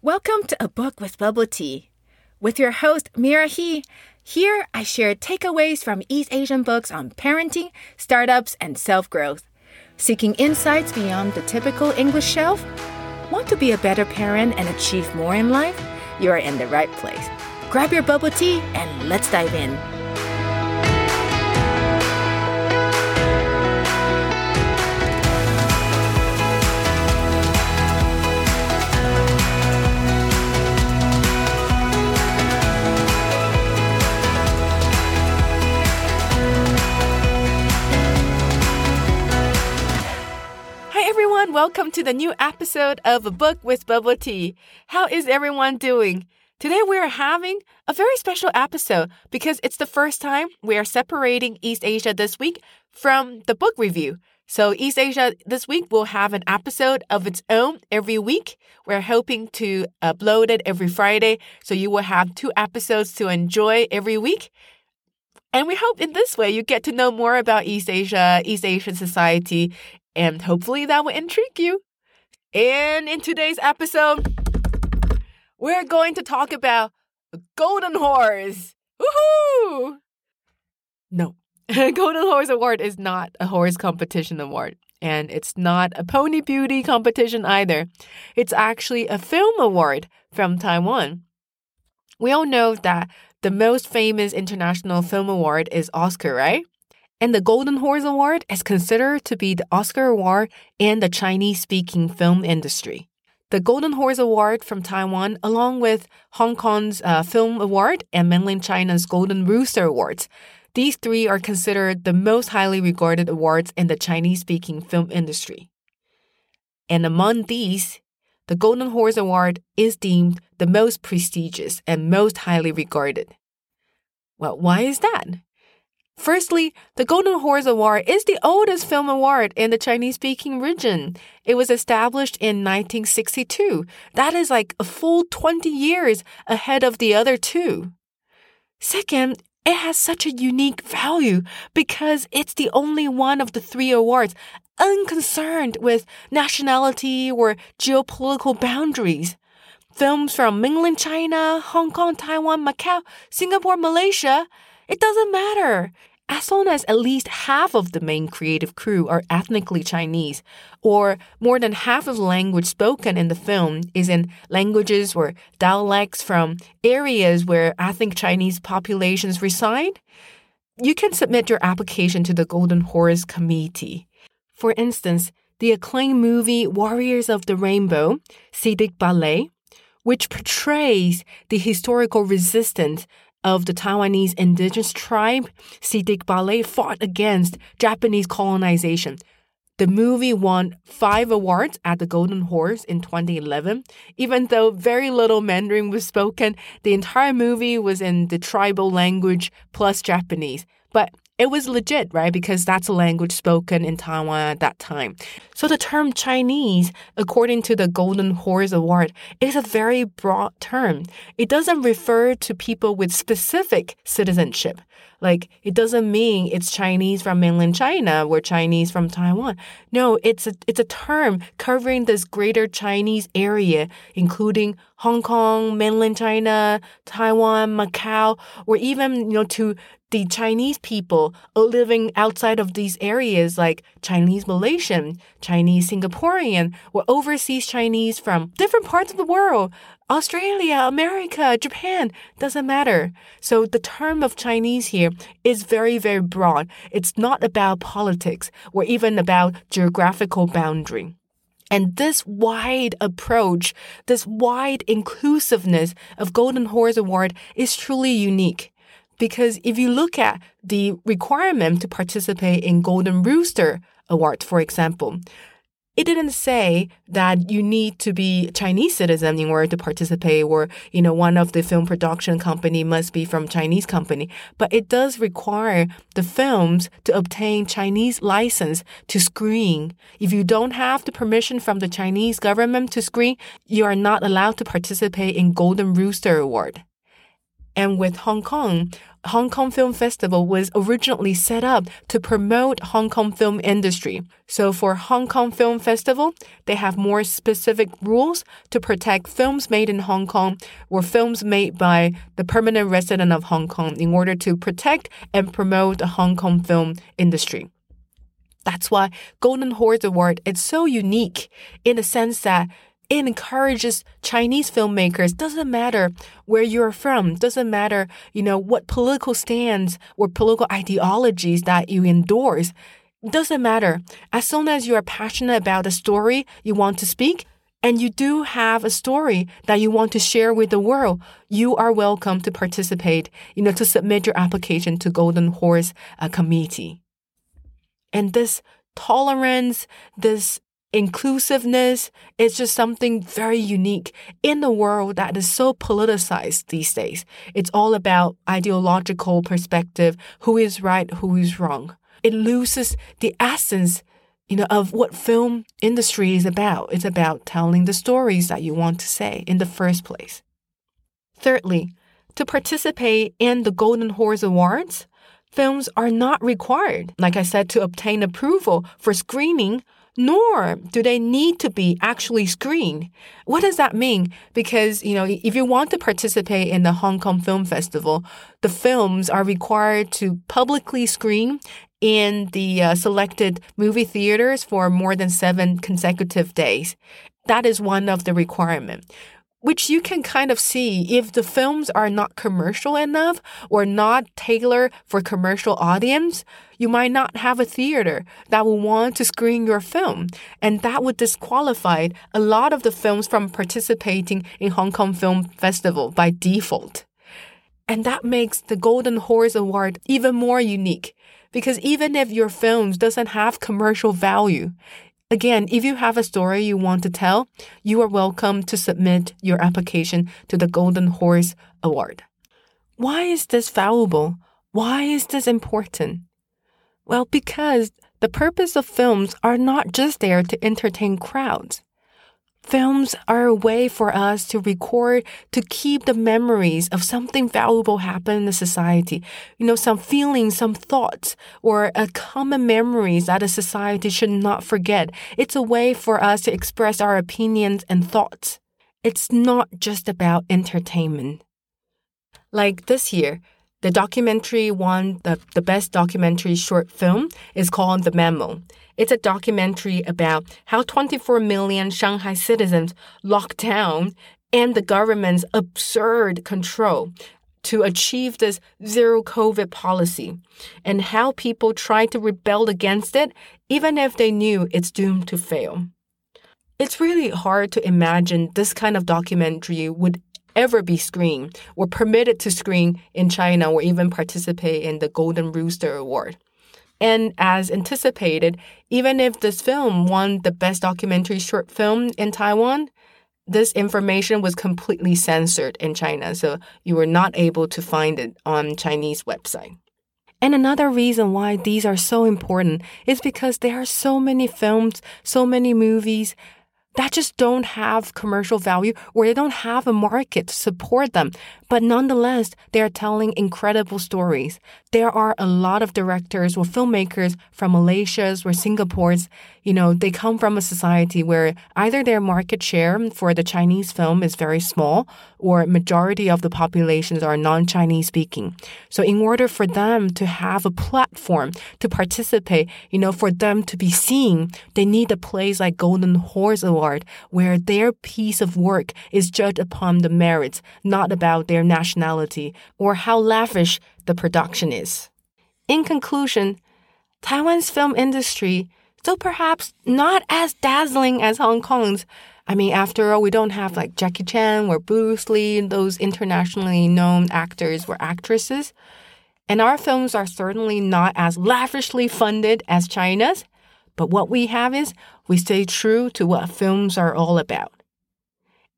Welcome to A Book with Bubble Tea. With your host, Meara He, here I share takeaways from East Asian books on parenting, startups, and self growth. Seeking insights beyond the typical English shelf? Want to be a better parent and achieve more in life? You are in the right place. Grab your bubble tea and let's dive in. Welcome to the new episode of A Book with Bubble Tea. How is everyone doing? Today we are having a very special episode because it's the first time we are separating East Asia this week from the book review. So East Asia this week will have an episode of its own every week. We're hoping to upload it every Friday, so you will have two episodes to enjoy every week. And we hope in this way you get to know more about East Asia, East Asian society, and hopefully that will intrigue you. And in today's episode, we're going to talk about Golden Horse. Woohoo! No, Golden Horse Award is not a horse competition award. And it's not a pony beauty competition either. It's actually a film award from Taiwan. We all know that the most famous international film award is Oscar, right? And the Golden Horse Award is considered to be the Oscar award in the Chinese speaking film industry. The Golden Horse Award from Taiwan, along with Hong Kong's uh, Film Award and mainland China's Golden Rooster Awards, these three are considered the most highly regarded awards in the Chinese speaking film industry. And among these, the Golden Horse Award is deemed the most prestigious and most highly regarded. Well, why is that? Firstly, the Golden Horse Award is the oldest film award in the Chinese speaking region. It was established in 1962. That is like a full 20 years ahead of the other two. Second, it has such a unique value because it's the only one of the three awards unconcerned with nationality or geopolitical boundaries. Films from mainland China, Hong Kong, Taiwan, Macau, Singapore, Malaysia, it doesn't matter. As long as at least half of the main creative crew are ethnically Chinese, or more than half of the language spoken in the film is in languages or dialects from areas where ethnic Chinese populations reside, you can submit your application to the Golden Horse Committee. For instance, the acclaimed movie Warriors of the Rainbow, Seediq Bale, which portrays the historical resistance of the Taiwanese indigenous tribe, Seediq Bale fought against Japanese colonization. The movie won five awards at the Golden Horse in 2011. Even though very little Mandarin was spoken, the entire movie was in the tribal language plus Japanese. But it was legit, right? Because that's a language spoken in Taiwan at that time. So the term Chinese, according to the Golden Horse Award, is a very broad term. It doesn't refer to people with specific citizenship. Like, it doesn't mean it's Chinese from mainland China or Chinese from Taiwan. No, it's a, it's a term covering this greater Chinese area, including Hong Kong, mainland China, Taiwan, Macau, or even, you know, to the Chinese people living outside of these areas like Chinese Malaysian, Chinese Singaporean, or overseas Chinese from different parts of the world, Australia, America, Japan, doesn't matter. So the term of Chinese here is very, very broad. It's not about politics or even about geographical boundary. And this wide approach, this wide inclusiveness of Golden Horse Award is truly unique. Because if you look at the requirement to participate in Golden Rooster Award, for example, it didn't say that you need to be Chinese citizen in order to participate or, you know, one of the film production company must be from Chinese company. But it does require the films to obtain Chinese license to screen. If you don't have the permission from the Chinese government to screen, you are not allowed to participate in Golden Rooster Award. And with Hong Kong, Hong Kong Film Festival was originally set up to promote Hong Kong film industry. So for Hong Kong Film Festival, they have more specific rules to protect films made in Hong Kong or films made by the permanent resident of Hong Kong in order to protect and promote the Hong Kong film industry. That's why Golden Horse Award is so unique in the sense that it encourages Chinese filmmakers. Doesn't matter where you're from. Doesn't matter, you know, what political stands or political ideologies that you endorse. Doesn't matter. As long as you are passionate about the story you want to speak, and you do have a story that you want to share with the world, you are welcome to participate, you know, to submit your application to Golden Horse uh, Committee. And this tolerance, this inclusiveness is just something very unique in the world that is so politicized these days. It's all about ideological perspective, who is right, who is wrong. It loses the essence, you know, of what film industry is about. It's about telling the stories that you want to say in the first place. Thirdly, to participate in the Golden Horse Awards, films are not required, like I said, to obtain approval for screening nor do they need to be actually screened. What does that mean? Because, you know, if you want to participate in the Hong Kong Film Festival, the films are required to publicly screen in the uh, selected movie theaters for more than seven consecutive days. That is one of the requirements which you can kind of see if the films are not commercial enough or not tailored for commercial audience, you might not have a theater that will want to screen your film. And that would disqualify a lot of the films from participating in Hong Kong Film Festival by default. And that makes the Golden Horse Award even more unique because even if your films doesn't have commercial value, Again, if you have a story you want to tell, you are welcome to submit your application to the Golden Horse Award. Why is this valuable? Why is this important? Well, because the purpose of films are not just there to entertain crowds. Films are a way for us to record, to keep the memories of something valuable happen in the society. You know, some feelings, some thoughts, or a common memories that a society should not forget. It's a way for us to express our opinions and thoughts. It's not just about entertainment. Like this year, the documentary won the, the best documentary short film is called The Memo. It's a documentary about how 24 million Shanghai citizens locked down and the government's absurd control to achieve this zero COVID policy and how people tried to rebel against it even if they knew it's doomed to fail. It's really hard to imagine this kind of documentary would ever be screened or permitted to screen in China or even participate in the Golden Rooster Award. And as anticipated, even if this film won the best documentary short film in Taiwan, this information was completely censored in China, so you were not able to find it on Chinese website. And another reason why these are so important is because there are so many films, so many movies that just don't have commercial value or they don't have a market to support them. But nonetheless, they are telling incredible stories. There are a lot of directors or filmmakers from Malaysia's or Singapore's, you know, they come from a society where either their market share for the Chinese film is very small or majority of the populations are non-Chinese speaking. So in order for them to have a platform to participate, you know, for them to be seen, they need a place like Golden Horse Award where their piece of work is judged upon the merits, not about their nationality or how lavish the production is. In conclusion, Taiwan's film industry, though perhaps not as dazzling as Hong Kong's, I mean, after all, we don't have like Jackie Chan or Bruce Lee, those internationally known actors or actresses. And our films are certainly not as lavishly funded as China's. But what we have is we stay true to what films are all about.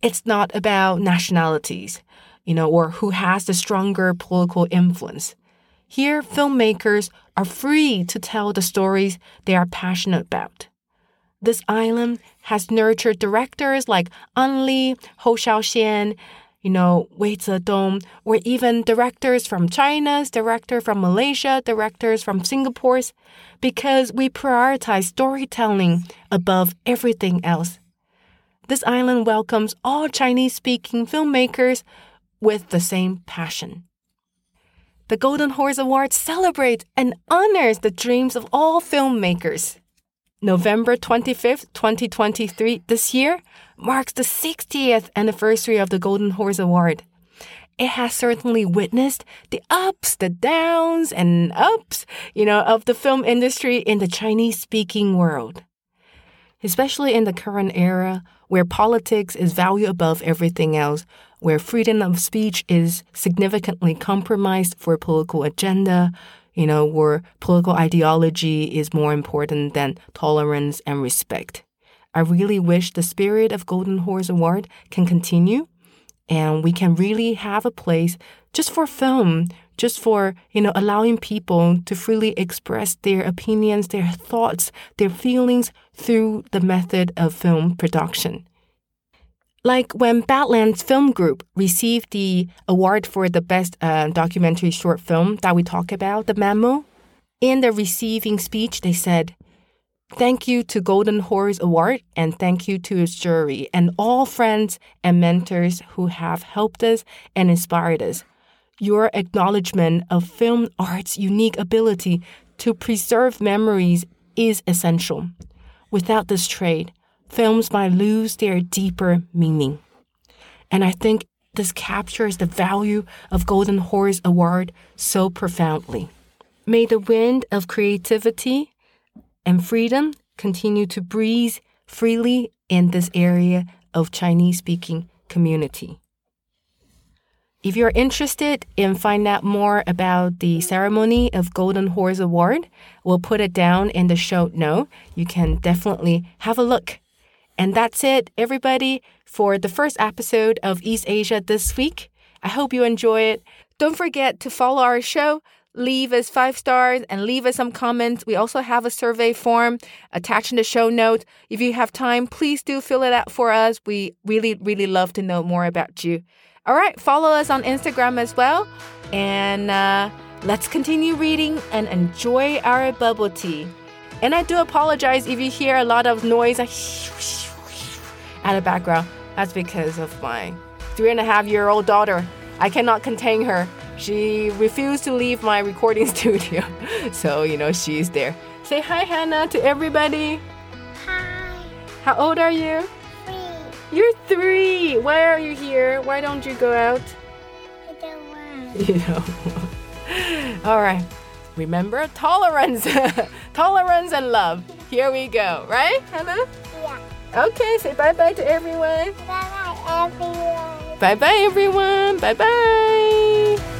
It's not about nationalities you know, or who has the stronger political influence. Here, filmmakers are free to tell the stories they are passionate about. This island has nurtured directors like Ang Lee, Hou Hsiao-hsien, you know, Wei Zedong, or even directors from China's, director from Malaysia, directors from Singapore's, because we prioritize storytelling above everything else. This island welcomes all Chinese speaking filmmakers with the same passion. The Golden Horse Award celebrates and honors the dreams of all filmmakers. November 25th, 2023, this year, marks the 60th anniversary of the Golden Horse Award. It has certainly witnessed the ups, the downs, and ups, you know, of the film industry in the Chinese speaking world. Especially in the current era, where politics is value above everything else, where freedom of speech is significantly compromised for a political agenda, you know, where political ideology is more important than tolerance and respect. I really wish the spirit of Golden Horse Award can continue and we can really have a place just for film, just for, you know, allowing people to freely express their opinions, their thoughts, their feelings through the method of film production. Like when Badlands Film Group received the award for the best uh, documentary short film that we talk about, the memo, in the receiving speech, they said, Thank you to Golden Horse Award and thank you to its jury and all friends and mentors who have helped us and inspired us. Your acknowledgement of film art's unique ability to preserve memories is essential. Without this trade, films might lose their deeper meaning. And I think this captures the value of Golden Horse Award so profoundly. May the wind of creativity and freedom continue to breathe freely in this area of Chinese speaking community. If you're interested in find out more about the ceremony of Golden Horse Award, we'll put it down in the show note. You can definitely have a look. And that's it, everybody, for the first episode of East Asia this week. I hope you enjoy it. Don't forget to follow our show, leave us five stars, and leave us some comments. We also have a survey form attached in the show note. If you have time, please do fill it out for us. We really, really love to know more about you. All right, follow us on Instagram as well. And uh, let's continue reading and enjoy our bubble tea. And I do apologize if you hear a lot of noise at the background. That's because of my three and a half year old daughter. I cannot contain her. She refused to leave my recording studio. So, you know, she's there. Say hi, Hannah, to everybody. Hi. How old are you? Three. You're three. Why are you here? Why don't you go out? I don't want. You know. All right. Remember tolerance, tolerance and love. Here we go, right, Hannah? Yeah. Okay, say bye bye to everyone. Bye bye, everyone. Bye bye, everyone. Bye bye.